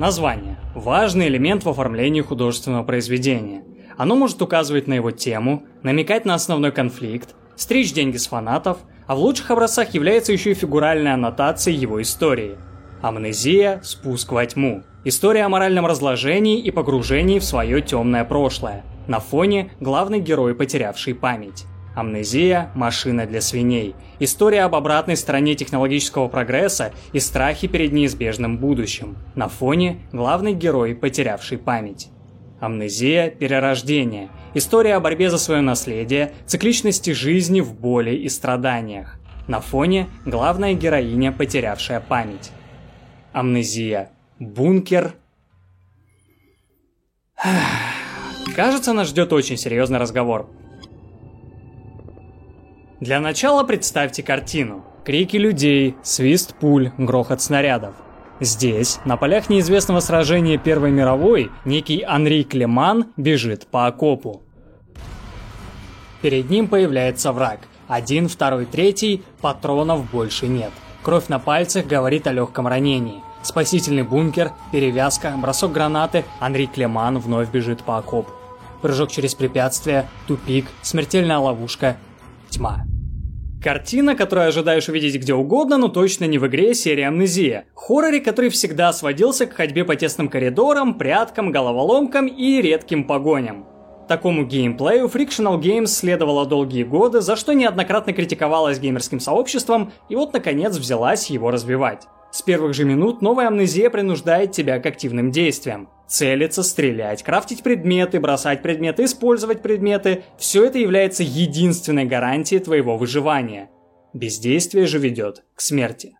Название – важный элемент в оформлении художественного произведения. Оно может указывать на его тему, намекать на основной конфликт, стричь деньги с фанатов, а в лучших образцах является еще и фигуральной аннотацией его истории. Амнезия – спуск во тьму. История о моральном разложении и погружении в свое темное прошлое. На фоне главный герой, потерявший память. Амнезия – машина для свиней. История об обратной стороне технологического прогресса и страхе перед неизбежным будущим. На фоне главный герой, потерявший память. Амнезия – перерождение. История о борьбе за свое наследие, цикличности жизни в боли и страданиях. На фоне главная героиня, потерявшая память. Амнезия. Бункер. Кажется, нас ждет очень серьезный разговор. Для начала представьте картину. Крики людей, свист пуль, грохот снарядов. Здесь, на полях неизвестного сражения Первой мировой, некий Анри Клеман бежит по окопу. Перед ним появляется враг. Один, второй, третий, патронов больше нет. Кровь на пальцах говорит о легком ранении. Спасительный бункер, перевязка, бросок гранаты, Анри Клеман вновь бежит по окопу. Прыжок через препятствие, тупик, смертельная ловушка, тьма. Картина, которую ожидаешь увидеть где угодно, но точно не в игре серии Амнезия. Хорроре, который всегда сводился к ходьбе по тесным коридорам, пряткам, головоломкам и редким погоням. Такому геймплею Frictional Games следовало долгие годы, за что неоднократно критиковалась геймерским сообществом, и вот наконец взялась его развивать. С первых же минут новая амнезия принуждает тебя к активным действиям. Целиться, стрелять, крафтить предметы, бросать предметы, использовать предметы – все это является единственной гарантией твоего выживания. Бездействие же ведет к смерти.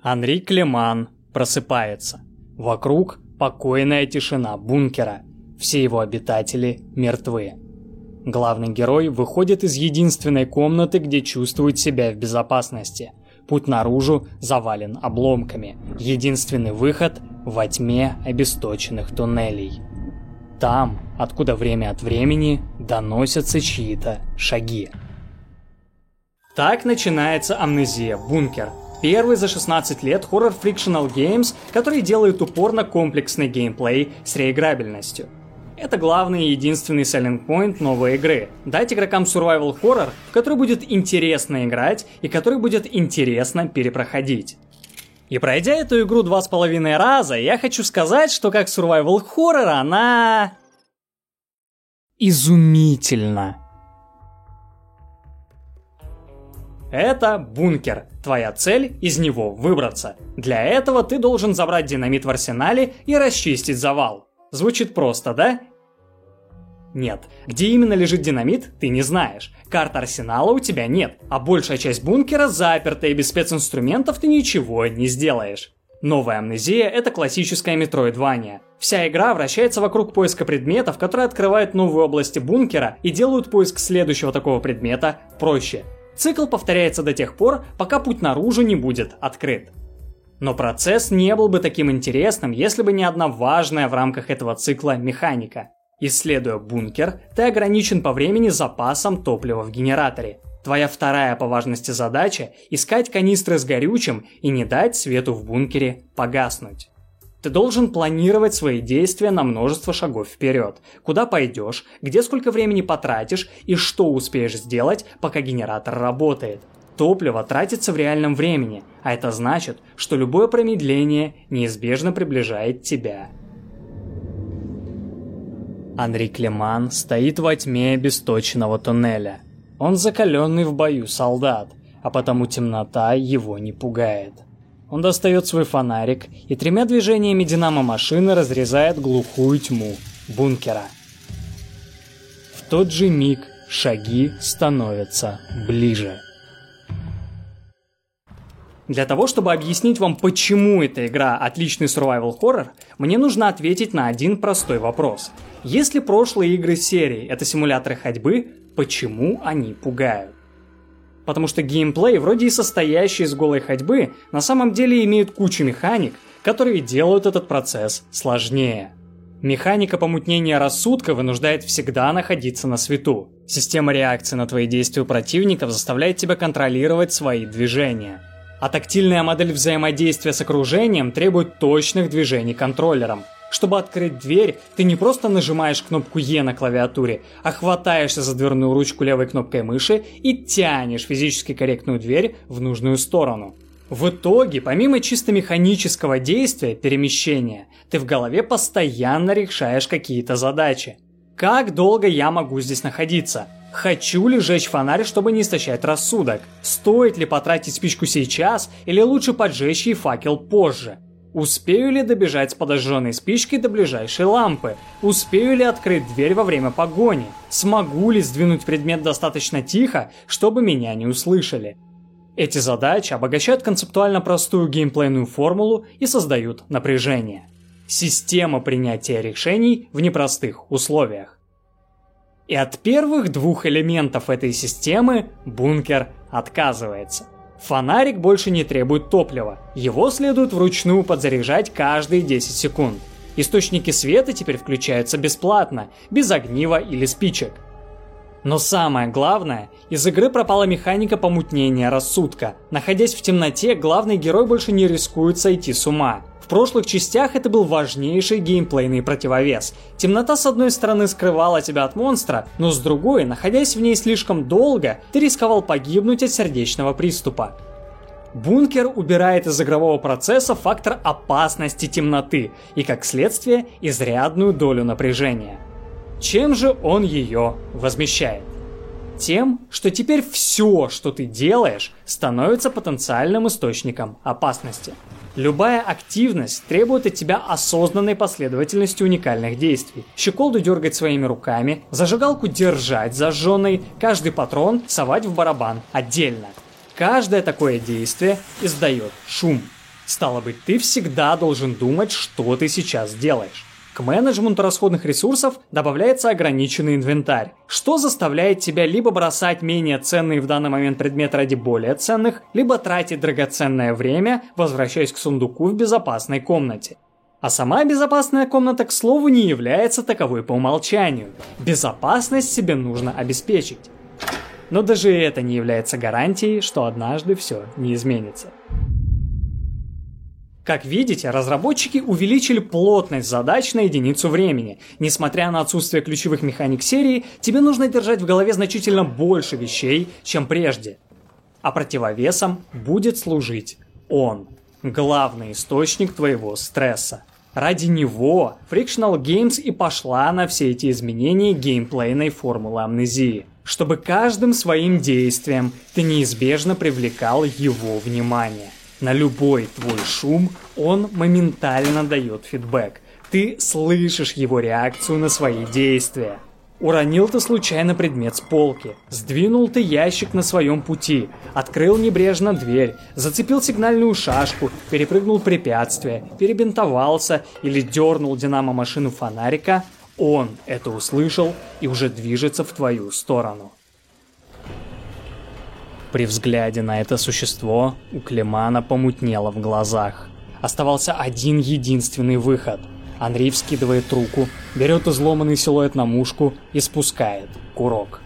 Анри Клеман просыпается. Вокруг покойная тишина бункера – все его обитатели мертвы. Главный герой выходит из единственной комнаты, где чувствует себя в безопасности. Путь наружу завален обломками. Единственный выход – во тьме обесточенных туннелей. Там, откуда время от времени доносятся чьи-то шаги. Так начинается амнезия Бункер. Первый за 16 лет хоррор Frictional Games, который делает упор на комплексный геймплей с реиграбельностью. Это главный и единственный selling point новой игры. Дать игрокам survival horror, в который будет интересно играть и который будет интересно перепроходить. И пройдя эту игру два с половиной раза, я хочу сказать, что как survival horror она... изумительна. Это бункер. Твоя цель из него выбраться. Для этого ты должен забрать динамит в арсенале и расчистить завал. Звучит просто, да? Нет. Где именно лежит динамит, ты не знаешь. Карта арсенала у тебя нет, а большая часть бункера заперта и без специнструментов ты ничего не сделаешь. Новая амнезия – это классическая метроидвания. Вся игра вращается вокруг поиска предметов, которые открывают новые области бункера и делают поиск следующего такого предмета проще. Цикл повторяется до тех пор, пока путь наружу не будет открыт. Но процесс не был бы таким интересным, если бы не одна важная в рамках этого цикла механика. Исследуя бункер, ты ограничен по времени запасом топлива в генераторе. Твоя вторая по важности задача – искать канистры с горючим и не дать свету в бункере погаснуть. Ты должен планировать свои действия на множество шагов вперед. Куда пойдешь, где сколько времени потратишь и что успеешь сделать, пока генератор работает. Топливо тратится в реальном времени, а это значит, что любое промедление неизбежно приближает тебя. Анри Клеман стоит во тьме бесточного туннеля. Он закаленный в бою солдат, а потому темнота его не пугает. Он достает свой фонарик и тремя движениями динамо машины разрезает глухую тьму бункера. В тот же миг шаги становятся ближе. Для того, чтобы объяснить вам, почему эта игра отличный survival horror, мне нужно ответить на один простой вопрос. Если прошлые игры серии это симуляторы ходьбы, почему они пугают? Потому что геймплей, вроде и состоящий из голой ходьбы, на самом деле имеет кучу механик, которые делают этот процесс сложнее. Механика помутнения рассудка вынуждает всегда находиться на свету. Система реакции на твои действия противников заставляет тебя контролировать свои движения – а тактильная модель взаимодействия с окружением требует точных движений контроллером. Чтобы открыть дверь, ты не просто нажимаешь кнопку Е на клавиатуре, а хватаешься за дверную ручку левой кнопкой мыши и тянешь физически корректную дверь в нужную сторону. В итоге, помимо чисто механического действия, перемещения, ты в голове постоянно решаешь какие-то задачи. Как долго я могу здесь находиться? Хочу ли жечь фонарь, чтобы не истощать рассудок? Стоит ли потратить спичку сейчас или лучше поджечь ей факел позже? Успею ли добежать с подожженной спичкой до ближайшей лампы? Успею ли открыть дверь во время погони? Смогу ли сдвинуть предмет достаточно тихо, чтобы меня не услышали? Эти задачи обогащают концептуально простую геймплейную формулу и создают напряжение. Система принятия решений в непростых условиях. И от первых двух элементов этой системы бункер отказывается. Фонарик больше не требует топлива, его следует вручную подзаряжать каждые 10 секунд. Источники света теперь включаются бесплатно, без огнива или спичек. Но самое главное, из игры пропала механика помутнения рассудка. Находясь в темноте, главный герой больше не рискует сойти с ума. В прошлых частях это был важнейший геймплейный противовес. Темнота с одной стороны скрывала тебя от монстра, но с другой, находясь в ней слишком долго, ты рисковал погибнуть от сердечного приступа. Бункер убирает из игрового процесса фактор опасности темноты и, как следствие, изрядную долю напряжения. Чем же он ее возмещает? Тем, что теперь все, что ты делаешь, становится потенциальным источником опасности. Любая активность требует от тебя осознанной последовательности уникальных действий. Щеколду дергать своими руками, зажигалку держать зажженной, каждый патрон совать в барабан отдельно. Каждое такое действие издает шум. Стало быть, ты всегда должен думать, что ты сейчас делаешь. К менеджменту расходных ресурсов добавляется ограниченный инвентарь, что заставляет тебя либо бросать менее ценные в данный момент предметы ради более ценных, либо тратить драгоценное время, возвращаясь к сундуку в безопасной комнате. А сама безопасная комната, к слову, не является таковой по умолчанию. Безопасность себе нужно обеспечить. Но даже это не является гарантией, что однажды все не изменится. Как видите, разработчики увеличили плотность задач на единицу времени. Несмотря на отсутствие ключевых механик серии, тебе нужно держать в голове значительно больше вещей, чем прежде. А противовесом будет служить он, главный источник твоего стресса. Ради него Frictional Games и пошла на все эти изменения геймплейной формулы амнезии. Чтобы каждым своим действием ты неизбежно привлекал его внимание. На любой твой шум он моментально дает фидбэк. Ты слышишь его реакцию на свои действия. Уронил ты случайно предмет с полки, сдвинул ты ящик на своем пути, открыл небрежно дверь, зацепил сигнальную шашку, перепрыгнул препятствие, перебинтовался или дернул динамо-машину фонарика, он это услышал и уже движется в твою сторону. При взгляде на это существо у Клемана помутнело в глазах. Оставался один единственный выход. Андрей вскидывает руку, берет изломанный силуэт на мушку и спускает курок.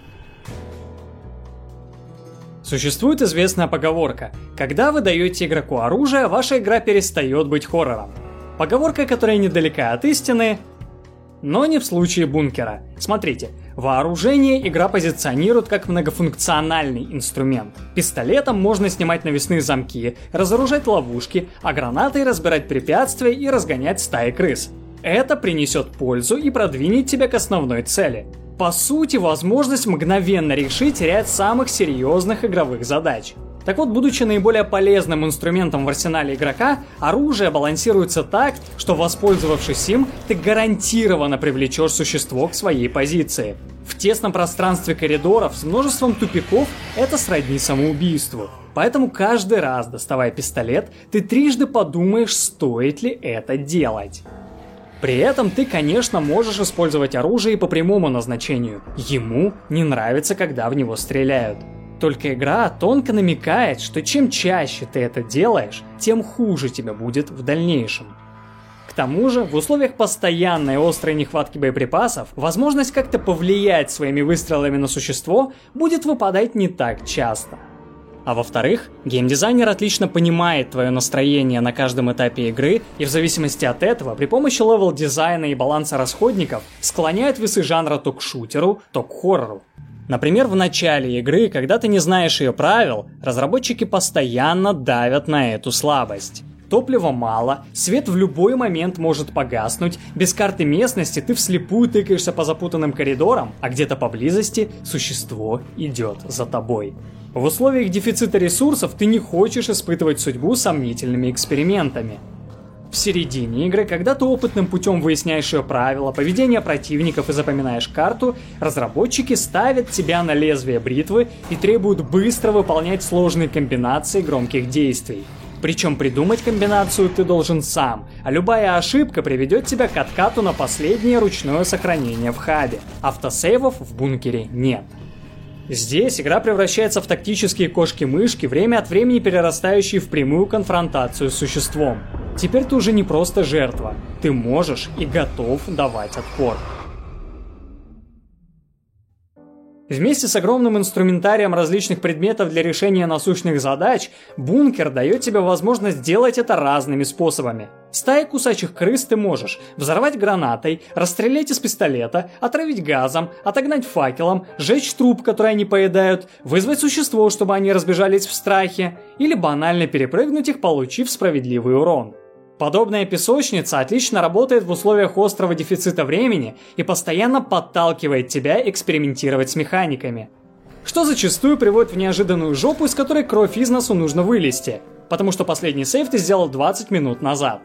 Существует известная поговорка. Когда вы даете игроку оружие, ваша игра перестает быть хоррором. Поговорка, которая недалека от истины, но не в случае бункера. Смотрите, вооружение игра позиционирует как многофункциональный инструмент. Пистолетом можно снимать навесные замки, разоружать ловушки, а гранатой разбирать препятствия и разгонять стаи крыс. Это принесет пользу и продвинет тебя к основной цели. По сути, возможность мгновенно решить ряд самых серьезных игровых задач – так вот, будучи наиболее полезным инструментом в арсенале игрока, оружие балансируется так, что воспользовавшись им, ты гарантированно привлечешь существо к своей позиции. В тесном пространстве коридоров с множеством тупиков это сродни самоубийству. Поэтому каждый раз, доставая пистолет, ты трижды подумаешь, стоит ли это делать. При этом ты, конечно, можешь использовать оружие по прямому назначению. Ему не нравится, когда в него стреляют. Только игра тонко намекает, что чем чаще ты это делаешь, тем хуже тебе будет в дальнейшем. К тому же, в условиях постоянной острой нехватки боеприпасов, возможность как-то повлиять своими выстрелами на существо будет выпадать не так часто. А во-вторых, геймдизайнер отлично понимает твое настроение на каждом этапе игры и в зависимости от этого при помощи левел-дизайна и баланса расходников склоняет весы жанра то к шутеру, то к хоррору. Например, в начале игры, когда ты не знаешь ее правил, разработчики постоянно давят на эту слабость. Топлива мало, свет в любой момент может погаснуть, без карты местности ты вслепую тыкаешься по запутанным коридорам, а где-то поблизости существо идет за тобой. В условиях дефицита ресурсов ты не хочешь испытывать судьбу сомнительными экспериментами. В середине игры, когда ты опытным путем выясняешь ее правила, поведение противников и запоминаешь карту, разработчики ставят тебя на лезвие бритвы и требуют быстро выполнять сложные комбинации громких действий. Причем придумать комбинацию ты должен сам, а любая ошибка приведет тебя к откату на последнее ручное сохранение в хабе. Автосейвов в бункере нет. Здесь игра превращается в тактические кошки-мышки, время от времени перерастающие в прямую конфронтацию с существом. Теперь ты уже не просто жертва, ты можешь и готов давать отпор. Вместе с огромным инструментарием различных предметов для решения насущных задач, бункер дает тебе возможность делать это разными способами. Стаи кусачих крыс ты можешь взорвать гранатой, расстрелять из пистолета, отравить газом, отогнать факелом, сжечь труп, который они поедают, вызвать существо, чтобы они разбежались в страхе, или банально перепрыгнуть их, получив справедливый урон. Подобная песочница отлично работает в условиях острого дефицита времени и постоянно подталкивает тебя экспериментировать с механиками. Что зачастую приводит в неожиданную жопу, из которой кровь из носу нужно вылезти, потому что последний сейв ты сделал 20 минут назад.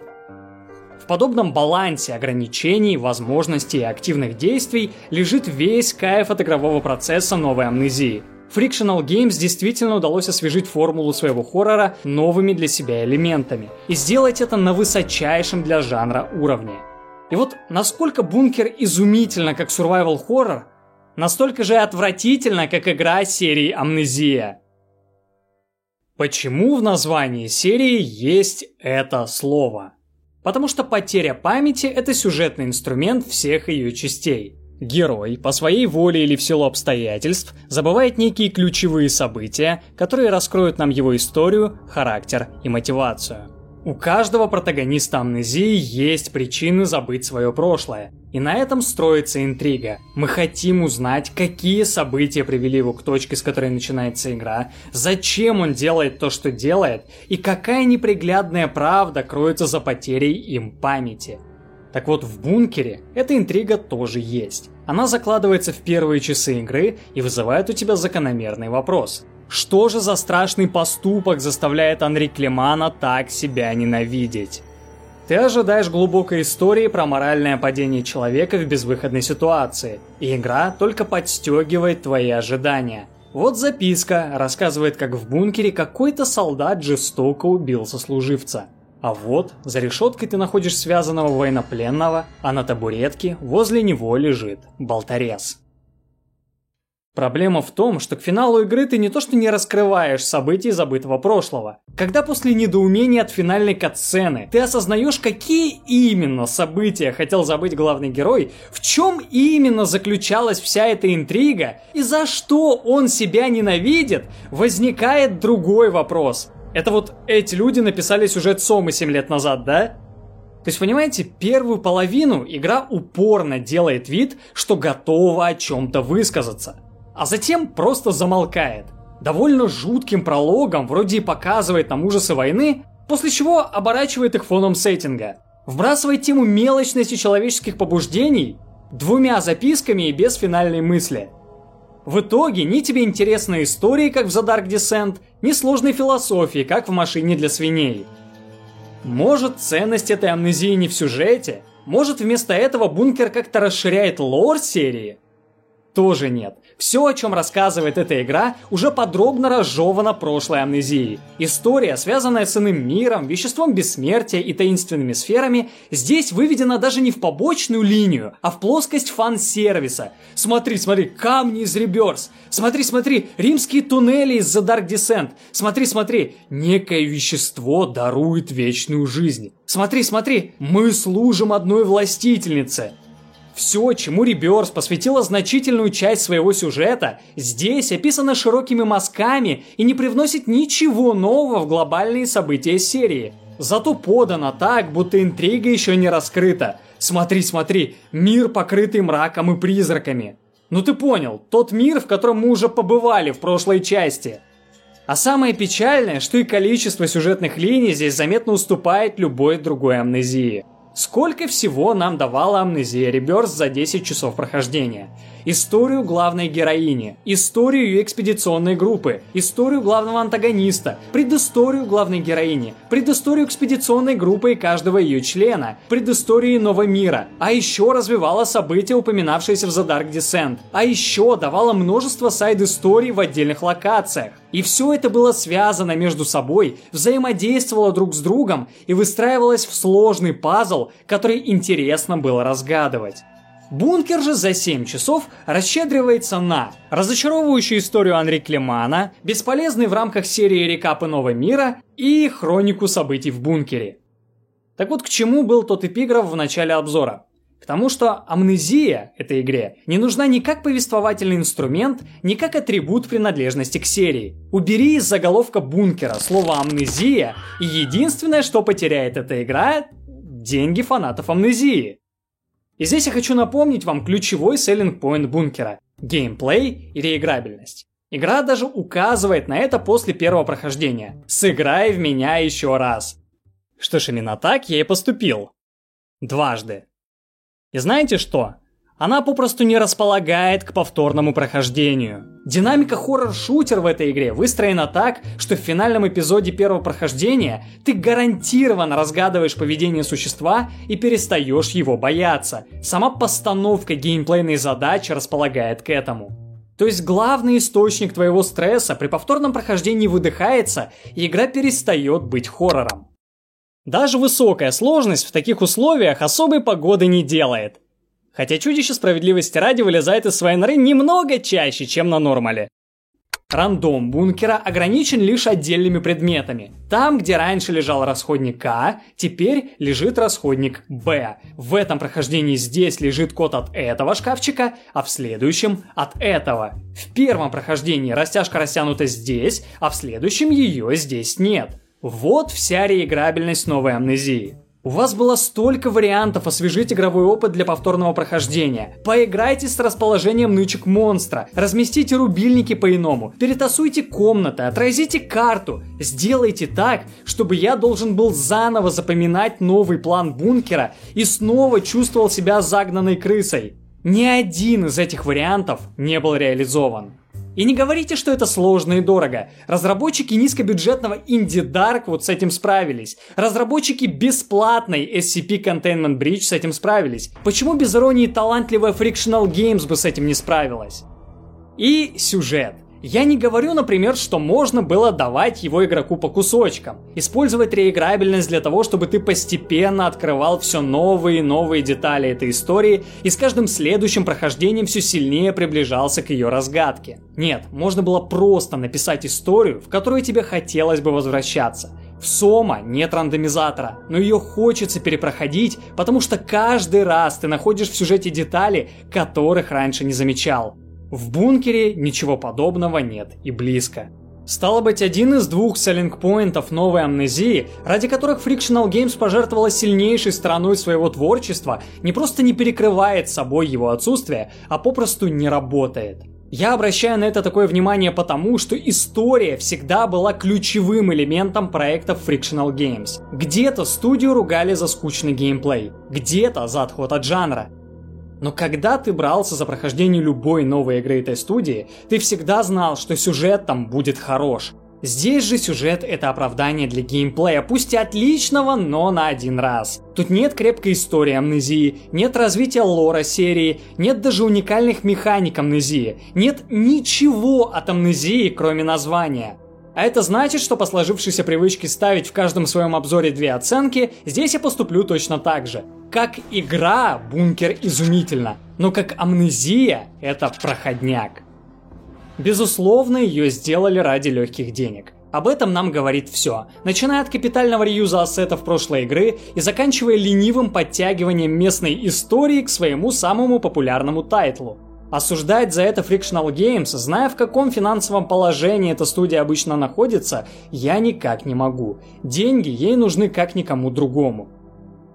В подобном балансе ограничений, возможностей и активных действий лежит весь кайф от игрового процесса новой амнезии – Frictional Games действительно удалось освежить формулу своего хоррора новыми для себя элементами и сделать это на высочайшем для жанра уровне. И вот насколько бункер изумительно как survival хоррор, настолько же отвратительно, как игра серии Амнезия. Почему в названии серии есть это слово? Потому что потеря памяти – это сюжетный инструмент всех ее частей – Герой, по своей воле или в силу обстоятельств, забывает некие ключевые события, которые раскроют нам его историю, характер и мотивацию. У каждого протагониста амнезии есть причины забыть свое прошлое. И на этом строится интрига. Мы хотим узнать, какие события привели его к точке, с которой начинается игра, зачем он делает то, что делает, и какая неприглядная правда кроется за потерей им памяти. Так вот, в бункере эта интрига тоже есть. Она закладывается в первые часы игры и вызывает у тебя закономерный вопрос. Что же за страшный поступок заставляет Анри Клемана так себя ненавидеть? Ты ожидаешь глубокой истории про моральное падение человека в безвыходной ситуации, и игра только подстегивает твои ожидания. Вот записка рассказывает, как в бункере какой-то солдат жестоко убил сослуживца. А вот, за решеткой ты находишь связанного военнопленного, а на табуретке возле него лежит болторез. Проблема в том, что к финалу игры ты не то что не раскрываешь событий забытого прошлого. Когда после недоумения от финальной катсцены ты осознаешь, какие именно события хотел забыть главный герой, в чем именно заключалась вся эта интрига и за что он себя ненавидит, возникает другой вопрос. Это вот эти люди написали сюжет Сомы 7 лет назад, да? То есть, понимаете, первую половину игра упорно делает вид, что готова о чем-то высказаться. А затем просто замолкает. Довольно жутким прологом вроде и показывает нам ужасы войны, после чего оборачивает их фоном сеттинга. Вбрасывает тему мелочности человеческих побуждений двумя записками и без финальной мысли – в итоге ни тебе интересной истории, как в The Dark Descent, ни сложной философии, как в машине для свиней. Может, ценность этой амнезии не в сюжете? Может, вместо этого бункер как-то расширяет лор серии? Тоже нет. Все, о чем рассказывает эта игра, уже подробно разжевано прошлой амнезией. История, связанная с иным миром, веществом бессмертия и таинственными сферами, здесь выведена даже не в побочную линию, а в плоскость фан-сервиса. Смотри, смотри, камни из Реберс. Смотри, смотри, римские туннели из The Dark Descent. Смотри, смотри, некое вещество дарует вечную жизнь. Смотри, смотри, мы служим одной властительнице. Все, чему Реберс посвятила значительную часть своего сюжета, здесь описано широкими мазками и не привносит ничего нового в глобальные события серии. Зато подано так, будто интрига еще не раскрыта. Смотри, смотри, мир покрытый мраком и призраками. Ну ты понял, тот мир, в котором мы уже побывали в прошлой части. А самое печальное, что и количество сюжетных линий здесь заметно уступает любой другой амнезии. Сколько всего нам давала амнезия Реберс за 10 часов прохождения? Историю главной героини, историю ее экспедиционной группы, историю главного антагониста, предысторию главной героини, предысторию экспедиционной группы и каждого ее члена, предысторию нового мира, а еще развивала события, упоминавшиеся в The Dark Descent, а еще давала множество сайд-историй в отдельных локациях. И все это было связано между собой, взаимодействовало друг с другом и выстраивалось в сложный пазл, который интересно было разгадывать. Бункер же за 7 часов расщедривается на разочаровывающую историю Анри Клемана, бесполезный в рамках серии рекапы Нового мира и хронику событий в бункере. Так вот, к чему был тот эпиграф в начале обзора? К тому, что амнезия этой игре не нужна ни как повествовательный инструмент, ни как атрибут принадлежности к серии. Убери из заголовка бункера слово амнезия, и единственное, что потеряет эта игра – деньги фанатов амнезии. И здесь я хочу напомнить вам ключевой селлинг point бункера – геймплей и реиграбельность. Игра даже указывает на это после первого прохождения. Сыграй в меня еще раз. Что ж, именно так я и поступил. Дважды. И знаете что? Она попросту не располагает к повторному прохождению. Динамика хоррор-шутер в этой игре выстроена так, что в финальном эпизоде первого прохождения ты гарантированно разгадываешь поведение существа и перестаешь его бояться. Сама постановка геймплейной задачи располагает к этому. То есть главный источник твоего стресса при повторном прохождении выдыхается, и игра перестает быть хоррором. Даже высокая сложность в таких условиях особой погоды не делает. Хотя чудище справедливости ради вылезает из своей норы немного чаще, чем на нормале. Рандом бункера ограничен лишь отдельными предметами. Там, где раньше лежал расходник А, теперь лежит расходник Б. В этом прохождении здесь лежит код от этого шкафчика, а в следующем от этого. В первом прохождении растяжка растянута здесь, а в следующем ее здесь нет. Вот вся реиграбельность новой амнезии. У вас было столько вариантов освежить игровой опыт для повторного прохождения. Поиграйте с расположением нычек монстра, разместите рубильники по-иному, перетасуйте комнаты, отразите карту. Сделайте так, чтобы я должен был заново запоминать новый план бункера и снова чувствовал себя загнанной крысой. Ни один из этих вариантов не был реализован. И не говорите, что это сложно и дорого. Разработчики низкобюджетного Indie Dark вот с этим справились. Разработчики бесплатной SCP Containment Breach с этим справились. Почему без иронии талантливая Frictional Games бы с этим не справилась? И сюжет. Я не говорю, например, что можно было давать его игроку по кусочкам. Использовать реиграбельность для того, чтобы ты постепенно открывал все новые и новые детали этой истории и с каждым следующим прохождением все сильнее приближался к ее разгадке. Нет, можно было просто написать историю, в которую тебе хотелось бы возвращаться. В Сома нет рандомизатора, но ее хочется перепроходить, потому что каждый раз ты находишь в сюжете детали, которых раньше не замечал. В бункере ничего подобного нет и близко. Стало быть, один из двух селлинг-поинтов новой амнезии, ради которых Frictional Games пожертвовала сильнейшей стороной своего творчества, не просто не перекрывает собой его отсутствие, а попросту не работает. Я обращаю на это такое внимание потому, что история всегда была ключевым элементом проектов Frictional Games. Где-то студию ругали за скучный геймплей, где-то за отход от жанра, но когда ты брался за прохождение любой новой игры этой студии, ты всегда знал, что сюжет там будет хорош. Здесь же сюжет это оправдание для геймплея, пусть и отличного, но на один раз. Тут нет крепкой истории амнезии, нет развития лора серии, нет даже уникальных механик амнезии, нет ничего от амнезии, кроме названия. А это значит, что по сложившейся привычке ставить в каждом своем обзоре две оценки, здесь я поступлю точно так же. Как игра, бункер изумительно, но как амнезия, это проходняк. Безусловно, ее сделали ради легких денег. Об этом нам говорит все, начиная от капитального реюза ассетов прошлой игры и заканчивая ленивым подтягиванием местной истории к своему самому популярному тайтлу. Осуждать за это Frictional Games, зная в каком финансовом положении эта студия обычно находится, я никак не могу. Деньги ей нужны как никому другому.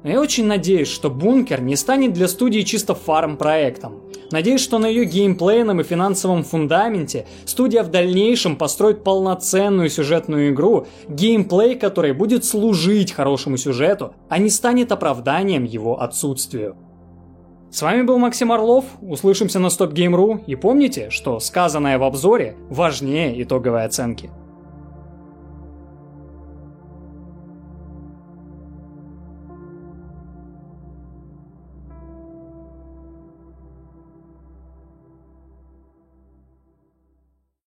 Я очень надеюсь, что Бункер не станет для студии чисто фарм-проектом. Надеюсь, что на ее геймплейном и финансовом фундаменте студия в дальнейшем построит полноценную сюжетную игру, геймплей которой будет служить хорошему сюжету, а не станет оправданием его отсутствию. С вами был Максим Орлов, услышимся на StopGame.ru и помните, что сказанное в обзоре важнее итоговой оценки.